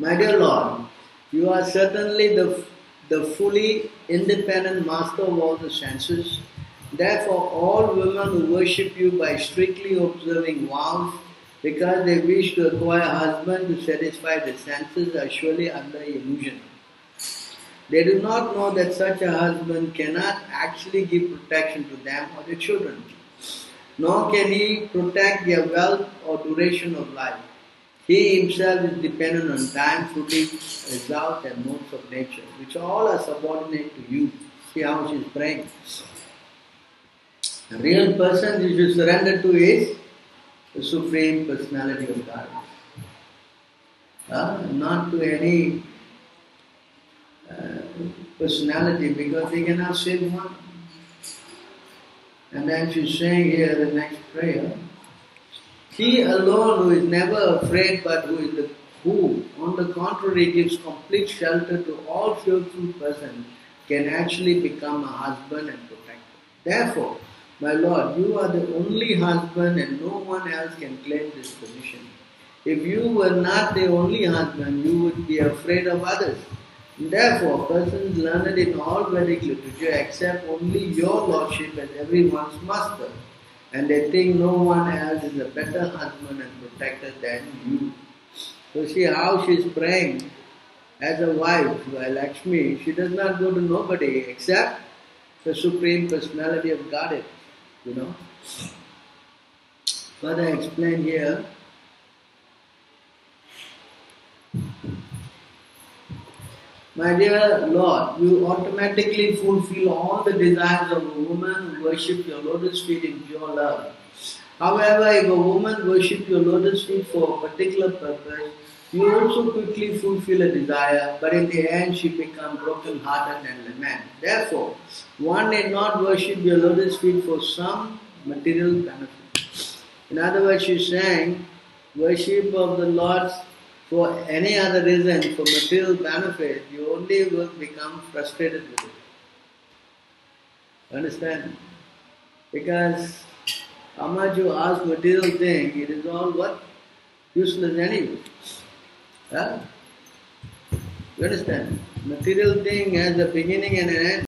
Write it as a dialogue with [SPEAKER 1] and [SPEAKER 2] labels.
[SPEAKER 1] My dear Lord, you are certainly the, the fully independent master of all the senses. Therefore, all women who worship you by strictly observing vows because they wish to acquire a husband to satisfy the senses are surely under illusion. They do not know that such a husband cannot actually give protection to them or their children, nor can he protect their wealth or duration of life. He himself is dependent on time, fruitive, result, and modes of nature, which all are subordinate to you. See how she is praying. The real person you should surrender to is the Supreme Personality of God. Uh, not to any uh, personality because they cannot save one. And then she's saying here the next prayer. He alone who is never afraid but who is the who, on the contrary, gives complete shelter to all fearful persons can actually become a husband and protector. Therefore, my Lord, you are the only husband and no one else can claim this position. If you were not the only husband, you would be afraid of others. Therefore, persons learned in all Vedic literature accept only your lordship as everyone's master, and they think no one else is a better husband and protector than you. So see how she is praying as a wife, while Lakshmi, she does not go to nobody except the Supreme Personality of Godhead, you know. Further explained here, My dear Lord, you automatically fulfill all the desires of a woman who worships your lotus feet in pure love. However, if a woman worships your lotus feet for a particular purpose, you also quickly fulfill a desire, but in the end she becomes broken hearted and lament. Therefore, one need not worship your lotus feet for some material benefit. In other words, she's saying, worship of the Lord's for any other reason, for material benefit, you only will become frustrated with it. Understand? Because how much you ask material thing, it is all what? Useless anyway. Huh? You understand? Material thing has a beginning and an end.